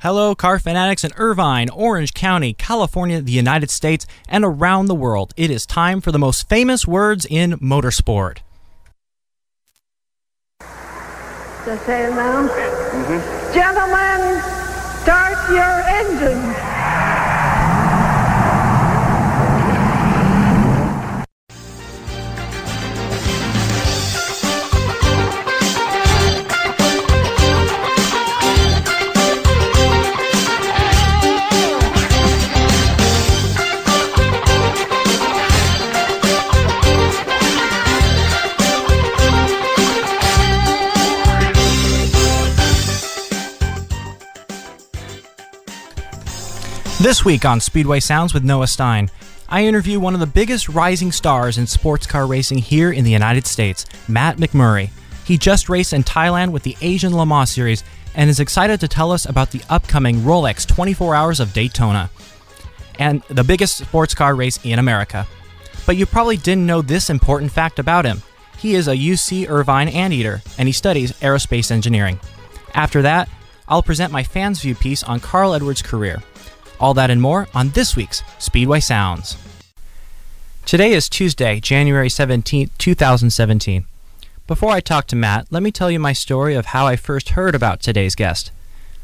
Hello, car fanatics in Irvine, Orange County, California, the United States, and around the world. It is time for the most famous words in motorsport. Does they announce? Gentlemen, start your engines. This week on Speedway Sounds with Noah Stein, I interview one of the biggest rising stars in sports car racing here in the United States, Matt McMurry. He just raced in Thailand with the Asian Le Mans Series and is excited to tell us about the upcoming Rolex 24 Hours of Daytona and the biggest sports car race in America. But you probably didn't know this important fact about him. He is a UC Irvine anteater and he studies aerospace engineering. After that, I'll present my fans view piece on Carl Edwards' career. All that and more on this week's Speedway Sounds. Today is Tuesday, January 17, 2017. Before I talk to Matt, let me tell you my story of how I first heard about today's guest.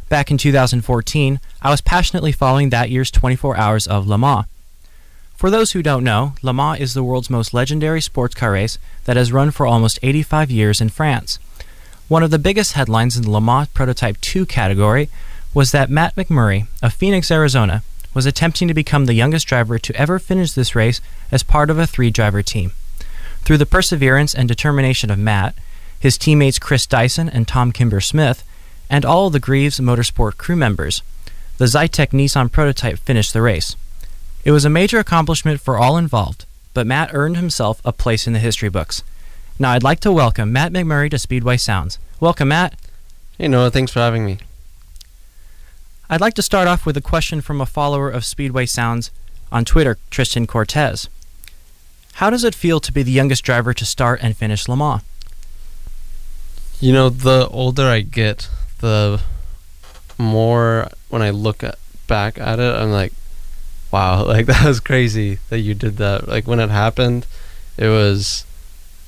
Back in 2014, I was passionately following that year's 24 Hours of Le Mans. For those who don't know, Le Mans is the world's most legendary sports car race that has run for almost 85 years in France. One of the biggest headlines in the Le Mans Prototype 2 category was that Matt McMurry of Phoenix, Arizona, was attempting to become the youngest driver to ever finish this race as part of a three driver team. Through the perseverance and determination of Matt, his teammates Chris Dyson and Tom Kimber Smith, and all the Greaves Motorsport crew members, the Zytek Nissan prototype finished the race. It was a major accomplishment for all involved, but Matt earned himself a place in the history books. Now I'd like to welcome Matt McMurry to Speedway Sounds. Welcome, Matt. Hey Noah, thanks for having me. I'd like to start off with a question from a follower of Speedway Sounds on Twitter, Tristan Cortez. How does it feel to be the youngest driver to start and finish Le Mans? You know, the older I get, the more when I look at, back at it, I'm like, wow, like that was crazy that you did that. Like when it happened, it was,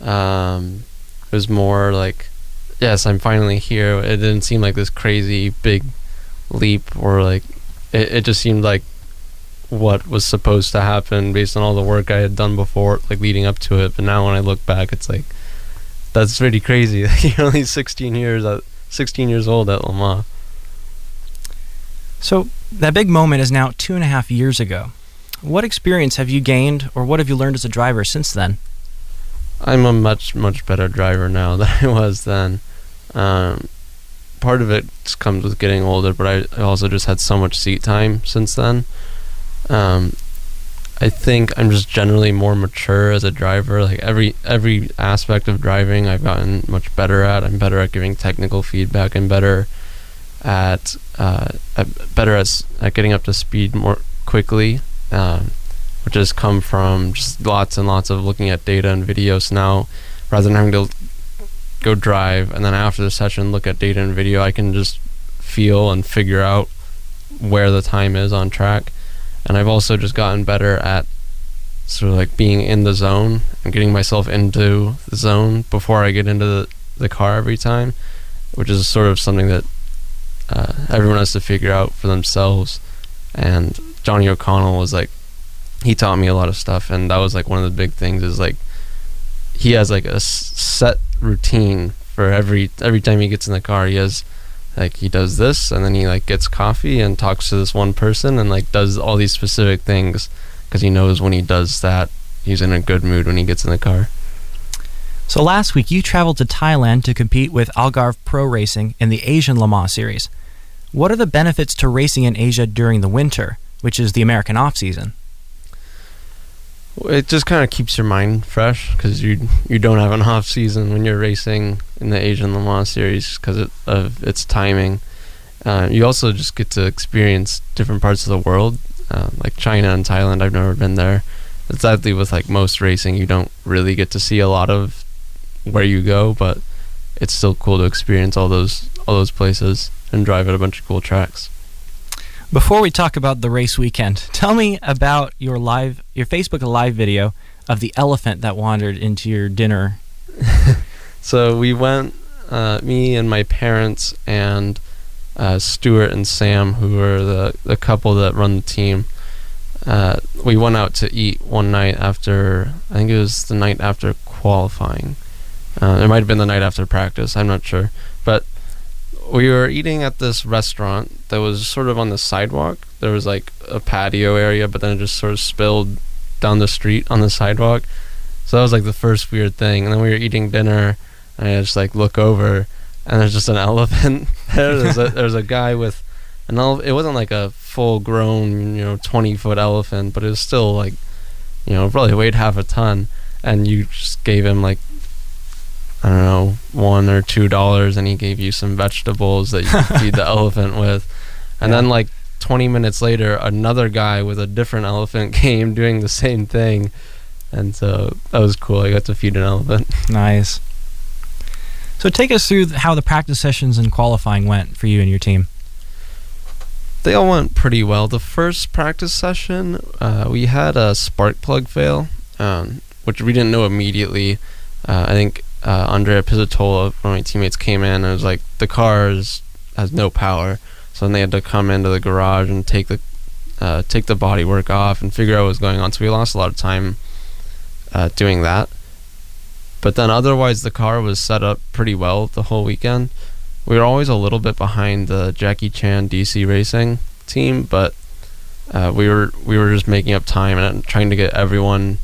um, it was more like, yes, I'm finally here. It didn't seem like this crazy big leap or like, it, it just seemed like what was supposed to happen based on all the work I had done before, like leading up to it. But now when I look back, it's like that's pretty crazy. You're only 16 years at 16 years old at Le Mans. So, that big moment is now two and a half years ago. What experience have you gained, or what have you learned as a driver since then? I'm a much much better driver now than I was then. Um, part of it comes with getting older, but I, also just had so much seat time since then. Um, I think I'm just generally more mature as a driver. Like every every aspect of driving, I've gotten much better at. I'm better at giving technical feedback. I'm better at, uh, better at, at getting up to speed more quickly, um, which has come from just lots and lots of looking at data and videos now, rather than having to go drive and then after the session look at data and video. I can just feel and figure out where the time is on track and I've also just gotten better at sort of like being in the zone and getting myself into the zone before I get into the, the car every time, which is sort of something that uh, everyone has to figure out for themselves. And Johnny O'Connell was like, he taught me a lot of stuff, and that was like one of the big things is like he has like a set routine for every every time he gets in the car. He has like he does this and then he like gets coffee and talks to this one person and like does all these specific things because he knows when he does that he's in a good mood when he gets in the car So, last week you traveled to Thailand to compete with Algarve Pro Racing in the Asian Le Mans Series. What are the benefits to racing in Asia during the winter, which is the American off season? It just kind of keeps your mind fresh because you you don't have an off season when you're racing in the Asian Le Mans series because it, of its timing. Uh, you also just get to experience different parts of the world, uh, like China and Thailand. I've never been there. Sadly with like most racing, you don't really get to see a lot of where you go, but it's still cool to experience all those all those places and drive at a bunch of cool tracks. Before we talk about the race weekend, tell me about your live, your Facebook live video of the elephant that wandered into your dinner. So we went, uh, me and my parents and uh, Stuart and Sam, who are the the couple that run the team. Uh, we went out to eat one night after I think it was the night after qualifying. Uh, it might have been the night after practice. I'm not sure, but we were eating at this restaurant that was sort of on the sidewalk. There was like a patio area, but then it just sort of spilled down the street on the sidewalk. So that was like the first weird thing. And then we were eating dinner, and I just like look over, and there's just an elephant. There's a there's a guy with an elephant. It wasn't like a full grown, you know, 20 foot elephant, but it was still like, you know, probably weighed half a ton. And you just gave him like I don't know, one or two dollars, and he gave you some vegetables that you could feed the elephant with. And Yeah. then, like 20 minutes later, another guy with a different elephant came doing the same thing. And so that was cool. I got to feed an elephant. Nice. So take us through how the practice sessions and qualifying went for you and your team. They all went pretty well. The first practice session, uh, we had a spark plug fail, um, which we didn't know immediately. Uh, I think uh, Andrea Pizzitola, one of my teammates, came in and was like, "The car is, has no power." So then they had to come into the garage and take the uh, take the body work off and figure out what was going on. So we lost a lot of time uh, doing that. But then otherwise, the car was set up pretty well the whole weekend we were always a little bit behind the Jackie Chan DC Racing team, but uh, we were we were just making up time and trying to get everyone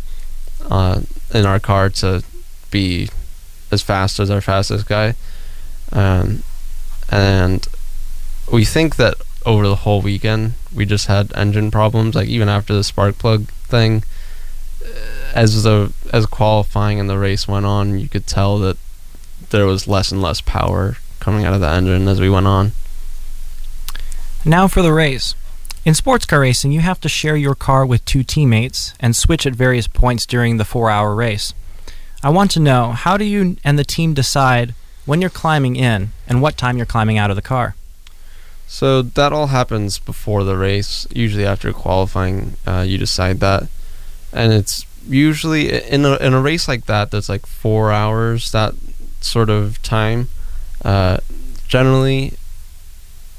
uh, in our car to be as fast as our fastest guy. Um, and we think that over the whole weekend we just had engine problems. Like even after the spark plug thing, uh, as the as qualifying and the race went on, you could tell that there was less and less power coming out of the engine as we went on. Now for the race. In sports car racing, you have to share your car with two teammates and switch at various points during the four hour race. I want to know how do you and the team decide when you're climbing in and what time you're climbing out of the car? So that all happens before the race. Usually after qualifying, uh, you decide that, and it's usually in a in a race like that that's like four hours. That sort of time. Uh, generally,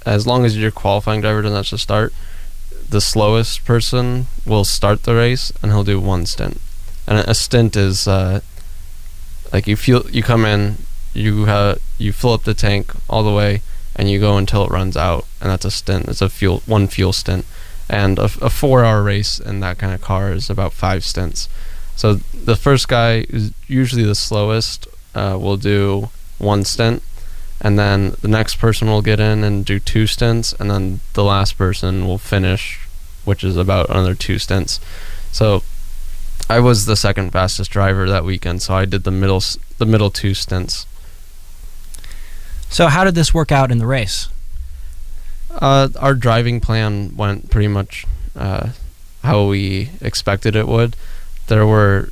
as long as your qualifying driver doesn't to start, the slowest person will start the race and he'll do one stint. And a stint is uh, like you feel you come in, you uh, you fill up the tank all the way, and you go until it runs out, and that's a stint. It's a fuel one fuel stint, and a, a four-hour race in that kind of car is about five stints. So the first guy is usually the slowest. Uh, will do one stint, and then the next person will get in and do two stints, and then the last person will finish, which is about another two stints. So I was the second fastest driver that weekend, so I did the middle the middle two stints. So, how did this work out in the race? Uh, our driving plan went pretty much uh, how we expected it would. There were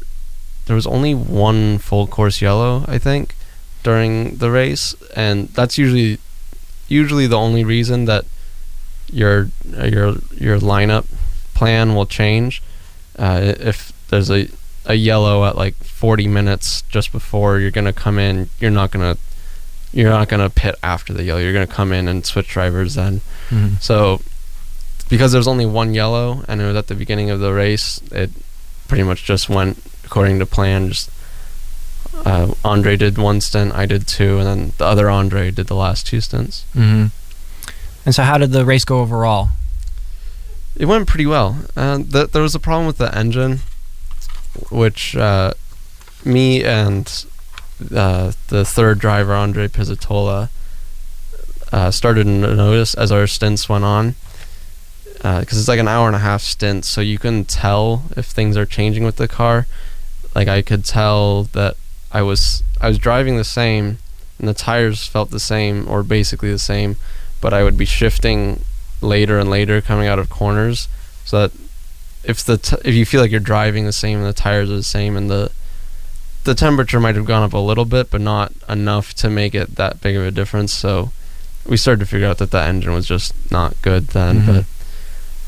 there was only one full course yellow, I think, during the race, and that's usually usually the only reason that your your your lineup plan will change. Uh, if there's a a yellow at like 40 minutes just before you're gonna come in, you're not gonna you're not gonna pit after the yellow. You're gonna come in and switch drivers then. Mm-hmm. So because there's only one yellow and it was at the beginning of the race, it pretty much just went according to plan. Just uh, Andre did one stint, I did two, and then the other Andre did the last two stints. Mm-hmm. And so, how did the race go overall? It went pretty well. Uh, th- there was a problem with the engine, which uh, me and uh, the third driver, Andre Pizzitola, uh, started to notice as our stints went on. Because it's like an hour and a half stint, so you can tell if things are changing with the car. Like I could tell that I was I was driving the same, and the tires felt the same or basically the same, but I would be shifting later and later coming out of corners so that if the t- if you feel like you're driving the same and the tires are the same and the the temperature might have gone up a little bit but not enough to make it that big of a difference so we started to figure out that the engine was just not good then Mhm. but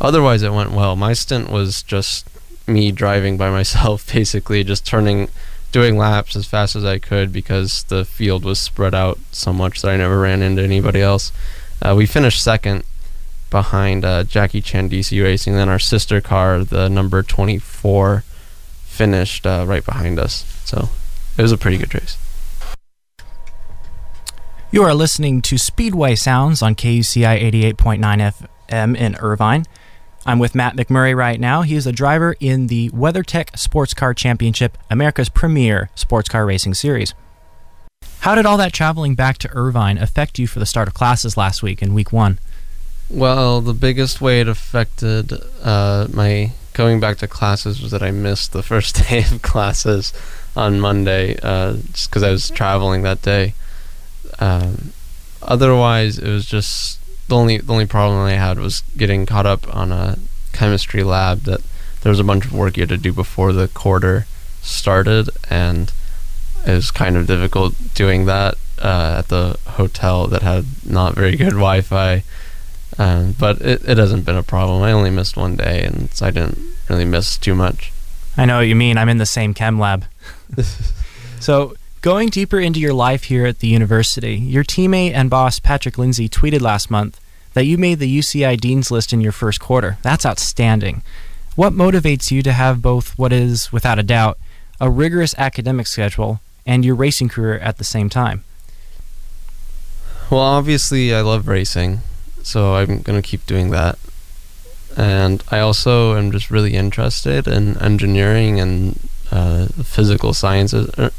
otherwise, it went well. My stint was just me driving by myself, basically, just turning, doing laps as fast as I could because the field was spread out so much that I never ran into anybody else. Uh, we finished second behind uh, Jackie Chan DC Racing. Then our sister car, the number 24, finished uh, right behind us. So it was a pretty good race. You are listening to Speedway Sounds on KUCI 88.9 FM in Irvine. I'm with Matt McMurry right now. He is a driver in the WeatherTech Sports Car Championship, America's premier sports car racing series. How did all that traveling back to Irvine affect you for the start of classes last week in week one? Well, the biggest way it affected uh, my going back to classes was that I missed the first day of classes on Monday uh, just because I was traveling that day. Um, otherwise, it was just the only the only problem I had was getting caught up on a chemistry lab that there was a bunch of work you had to do before the quarter started, and it was kind of difficult doing that uh, at the hotel that had not very good Wi-Fi. Um, but it, it hasn't been a problem. I only missed one day, and so I didn't really miss too much. I know what you mean. I'm in the same chem lab. so, going deeper into your life here at the university, your teammate and boss Patrick Lindsay tweeted last month that you made the UCI Dean's List in your first quarter. That's outstanding. What motivates you to have both what is, without a doubt, a rigorous academic schedule and your racing career at the same time? Well, obviously, I love racing so I'm going to keep doing that. And I also am just really interested in engineering and uh, physical sciences, er,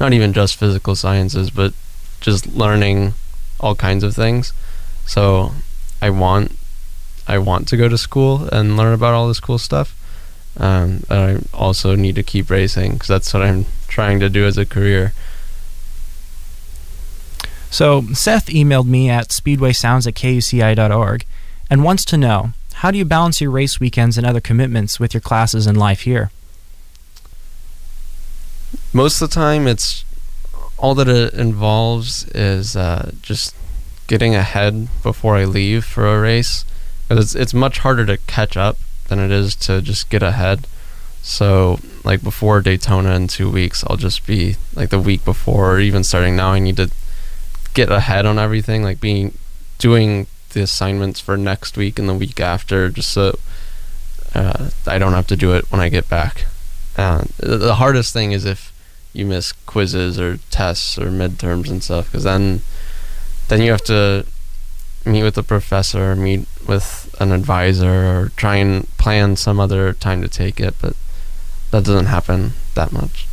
not even just physical sciences, but just learning all kinds of things. So I want I want to go to school and learn about all this cool stuff. Um, I also need to keep racing because that's what I'm trying to do as a career. So Seth emailed me at speedwaysounds at kuci.org and wants to know how do you balance your race weekends and other commitments with your classes and life here? Most of the time, it's all that it involves is uh, just getting ahead before I leave for a race. It's it's much harder to catch up than it is to just get ahead. So like before Daytona in two weeks, I'll just be like the week before, or even starting now. I need to get ahead on everything, like being doing the assignments for next week and the week after, just so uh, I don't have to do it when I get back. Uh, the hardest thing is if you miss quizzes or tests or midterms and stuff, because then then you have to meet with the professor, meet with an advisor, or try and plan some other time to take it. But that doesn't happen that much.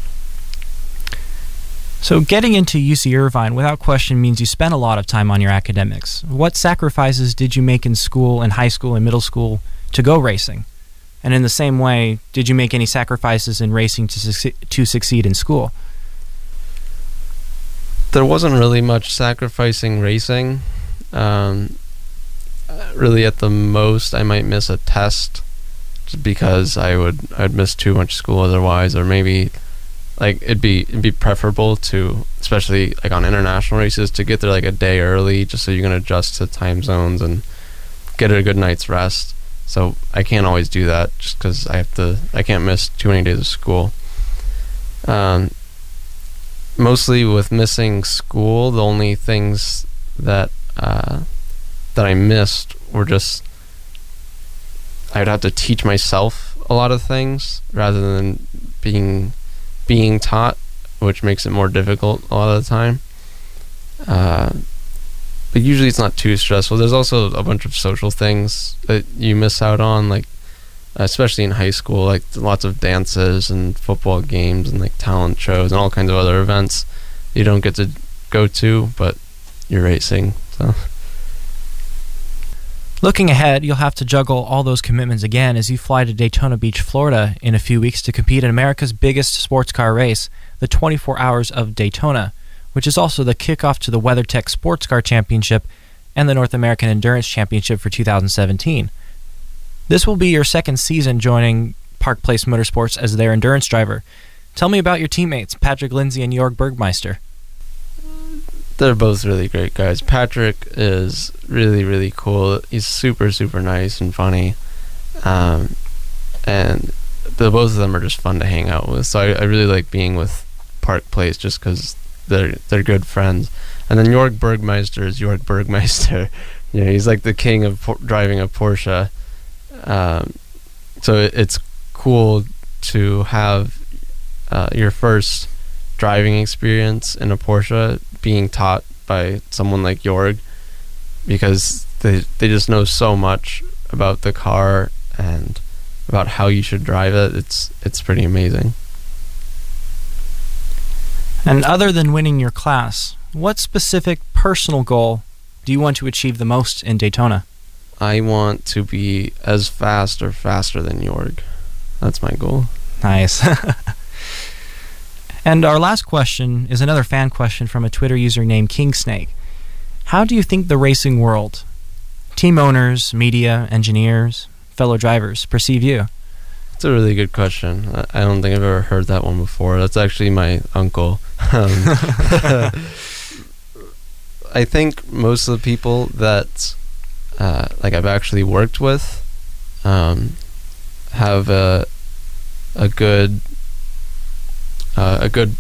So, getting into UC Irvine without question means you spent a lot of time on your academics. What sacrifices did you make in school and high school and middle school to go racing? And in the same way, did you make any sacrifices in racing to, succeed, to succeed in school? There wasn't really much sacrificing racing. Um, really, at the most, I might miss a test because I would I'd miss too much school otherwise, or maybe like it'd be it'd be preferable to especially like on international races to get there like a day early just so you can adjust to time zones and get a good night's rest. So i can't always do that just because i have to i can't miss too many days of school. Um, mostly with missing school the only things that uh, that i missed were just i'd have to teach myself a lot of things rather than being being taught, which makes it more difficult a lot of the time. Uh, but usually it's not too stressful. There's also a bunch of social things that you miss out on, like especially in high school, like lots of dances and football games and like talent shows and all kinds of other events you don't get to go to, but you're racing. So. Looking ahead, you'll have to juggle all those commitments again as you fly to Daytona Beach, Florida in a few weeks to compete in America's biggest sports car race, the 24 Hours of Daytona, which is also the kickoff to the WeatherTech Sports Car Championship and the North American Endurance Championship for 2017. This will be your second season joining Park Place Motorsports as their endurance driver. Tell me about your teammates, Patrick Lindsay and Jorg Bergmeister they're both really great guys. Patrick is really really cool. He's super super nice and funny, um, and the both of them are just fun to hang out with. So I, I really like being with Park Place just because they're they're good friends. And then Jorg Bergmeister is Jorg Bergmeister. you know, he's like the king of por- driving a Porsche. Um, so it, it's cool to have uh, your first driving experience in a Porsche being taught by someone like Jorg because they they just know so much about the car and about how you should drive it. It's it's pretty amazing. And other than winning your class, what specific personal goal do you want to achieve the most in Daytona? I want to be as fast or faster than Jorg. That's my goal. Nice. and our last question is another fan question from a Twitter user named Kingsnake. How do you think the racing world, team owners, media, engineers, fellow drivers perceive you? It's a really good question. I- I don't think I've ever heard that one before. That's actually my uncle. Um, I think most of the people that uh, like I've actually worked with um, have a a good uh, a good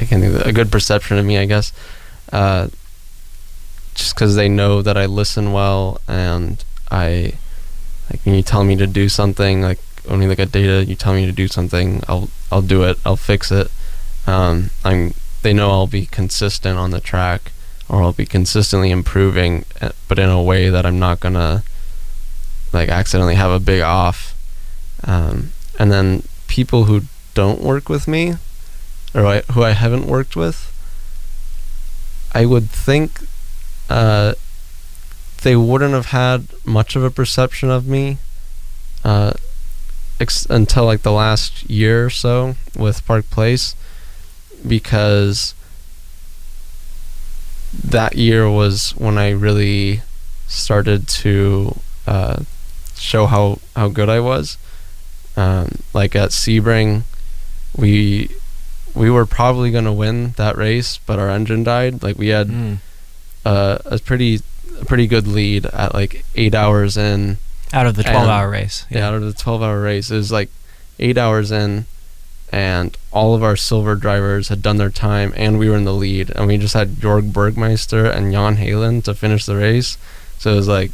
I can't think a good perception of me, I guess. Uh, just because they know that I listen well and I like when you tell me to do something like we look at data you tell me to do something I'll I'll do it I'll fix it um, I'm they know I'll be consistent on the track or I'll be consistently improving uh, but in a way that I'm not gonna like accidentally have a big off um, and then people who don't work with me or I, who I haven't worked with I would think uh, they wouldn't have had much of a perception of me uh, ex- until like the last year or so with Park Place because that year was when I really started to uh, show how, how good I was. Um, like at Sebring, we we were probably gonna win that race, but our engine died. Like we had Mm. uh, a pretty a pretty good lead at like eight hours in. Out of the 12 hour race. Yeah, out of the twelve hour race, it was like eight hours in, and all of our silver drivers had done their time, and we were in the lead, and we just had Jorg Bergmeister and Jan Heylen to finish the race. So it was like,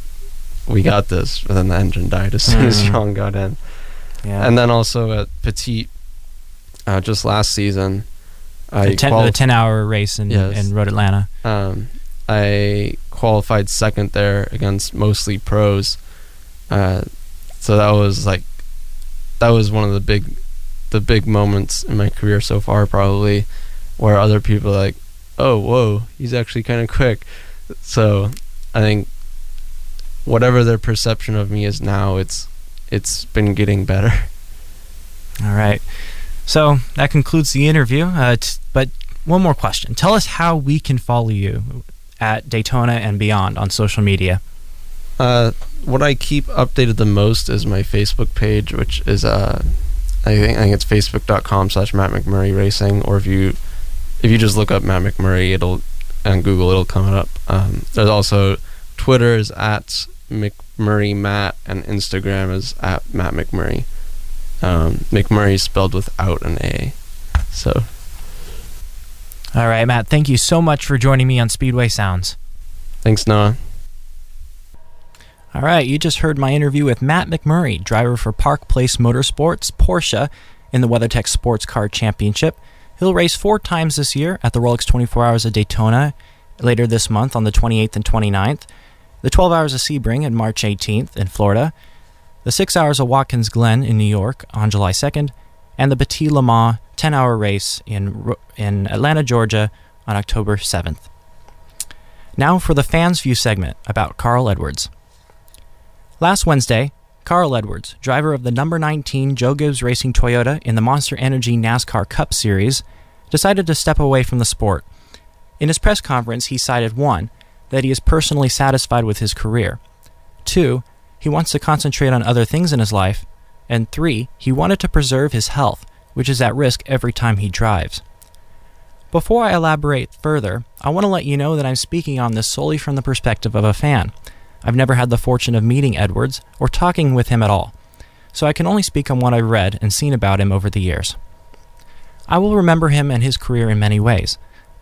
we got this. But then the engine died as soon as Mm. Jan got in. Yeah. And then also at Petit, uh, just last season, I the 10, quali- the 10 hour race in, Yes. in Road Atlanta. um, I qualified second there against mostly pros. Uh, so that was like that was one of the big the big moments in my career so far probably where other people are like oh whoa he's actually kind of quick so i think whatever their perception of me is now it's it's been getting better All right. So that concludes the interview. Uh, t- but one more question. Tell us how we can follow you at Daytona and beyond on social media. Uh, what I keep updated the most is my Facebook page, which is uh, I think I think it's facebook.com slash Matt McMurry Racing, or if you if you just look up Matt McMurry, it'll on Google it'll come up. Um, there's also Twitter is at McMurry Matt, and Instagram is at Matt McMurry. Um, McMurry spelled without an A. So All right, Matt, thank you so much for joining me on Speedway Sounds. thanks, Noah. All right, you just heard my interview with Matt McMurry, driver for Park Place Motorsports Porsche in the WeatherTech Sports Car Championship. He'll race four times this year at the Rolex 24 Hours of Daytona later this month on the 28th and 29th, the 12 Hours of Sebring on March 18th in Florida, the 6 Hours of Watkins Glen in New York on July 2nd, and the Petit Le Mans 10 hour race in, in Atlanta, Georgia on October 7th. Now for the Fans View segment about Carl Edwards. Last Wednesday, Carl Edwards, driver of the number 19 Joe Gibbs Racing Toyota in the Monster Energy NASCAR Cup Series, decided to step away from the sport. In his press conference, he cited one, that he is personally satisfied with his career, two, he wants to concentrate on other things in his life, and three, he wanted to preserve his health, which is at risk every time he drives. Before I elaborate further, I want to let you know that I'm speaking on this solely from the perspective of a fan. I've never had the fortune of meeting Edwards or talking with him at all, so I can only speak on what I've read and seen about him over the years. I will remember him and his career in many ways.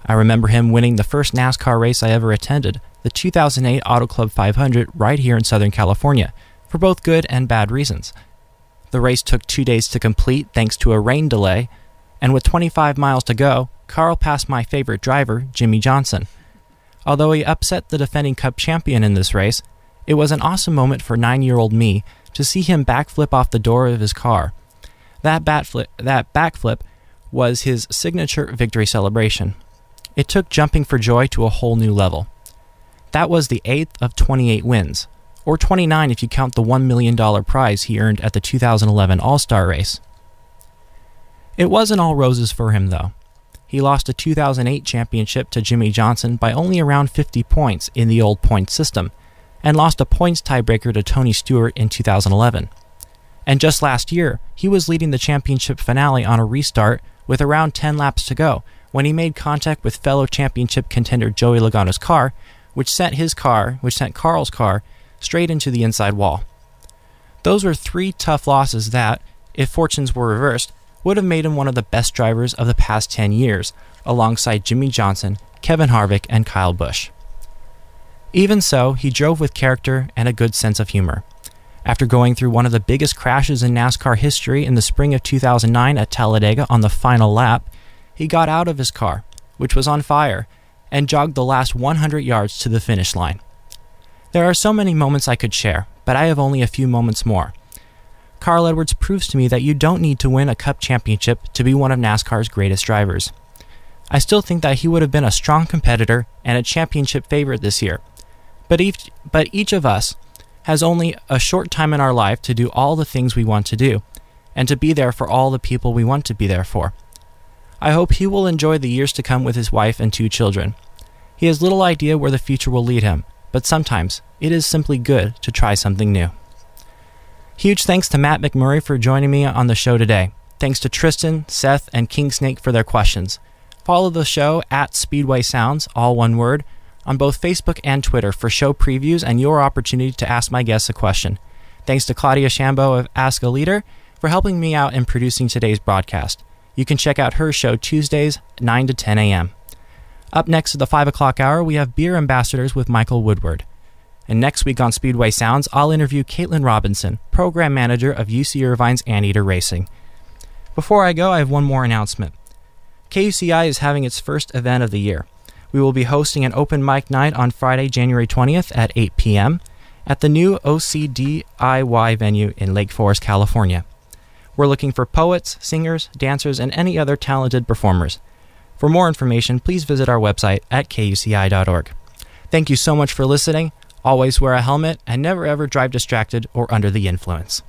I remember him winning the first NASCAR race I ever attended, the 2008 Auto Club 500, right here in Southern California, for both good and bad reasons. The race took two days to complete thanks to a rain delay, and with 25 miles to go, Carl passed my favorite driver, Jimmie Johnson. Although he upset the defending Cup champion in this race, it was an awesome moment for nine year old me to see him backflip off the door of his car. That, batflip, that backflip was his signature victory celebration. It took jumping for joy to a whole new level. That was the eighth of 28 wins, or 29 if you count the $1 million prize he earned at the 2011 All Star race. It wasn't all roses for him, though. He lost a 2008 championship to Jimmie Johnson by only around 50 points in the old point system, and lost a points tiebreaker to Tony Stewart in 2011. And just last year, he was leading the championship finale on a restart with around 10 laps to go when he made contact with fellow championship contender Joey Logano's car, which sent his car, which sent Carl's car, straight into the inside wall. Those were three tough losses that, if fortunes were reversed, would have made him one of the best drivers of the past 10 years, alongside Jimmie Johnson, Kevin Harvick, and Kyle Busch. Even so, he drove with character and a good sense of humor. After going through one of the biggest crashes in NASCAR history in the spring of 2009 at Talladega on the final lap, he got out of his car, which was on fire, and jogged the last 100 yards to the finish line. There are so many moments I could share, but I have only a few moments more. Carl Edwards proves to me that you don't need to win a Cup championship to be one of NASCAR's greatest drivers. I still think that he would have been a strong competitor and a championship favorite this year. But each, but each of us has only a short time in our life to do all the things we want to do, and to be there for all the people we want to be there for. I hope he will enjoy the years to come with his wife and two children. He has little idea where the future will lead him, but sometimes it is simply good to try something new. Huge thanks to Matt McMurry for joining me on the show today. Thanks to Tristan, Seth, and King Snake for their questions. Follow the show at Speedway Sounds, all one word, on both Facebook and Twitter for show previews and your opportunity to ask my guests a question. Thanks to Claudia Shambo of Ask a Leader for helping me out in producing today's broadcast. You can check out her show Tuesdays, 9 to 10 a.m. Up next at the 5 o'clock hour, we have Beer Ambassadors with Michael Woodward. And next week on Speedway Sounds, I'll interview Caitlin Robinson, Program Manager of UC Irvine's Anteater Racing. Before I go, I have one more announcement. KUCI is having its first event of the year. We will be hosting an open mic night on Friday, January 20th at 8 p.m. at the new OCDIY venue in Lake Forest, California. We're looking for poets, singers, dancers, and any other talented performers. For more information, please visit our website at kuci.org. Thank you so much for listening. Always wear a helmet and never ever drive distracted or under the influence.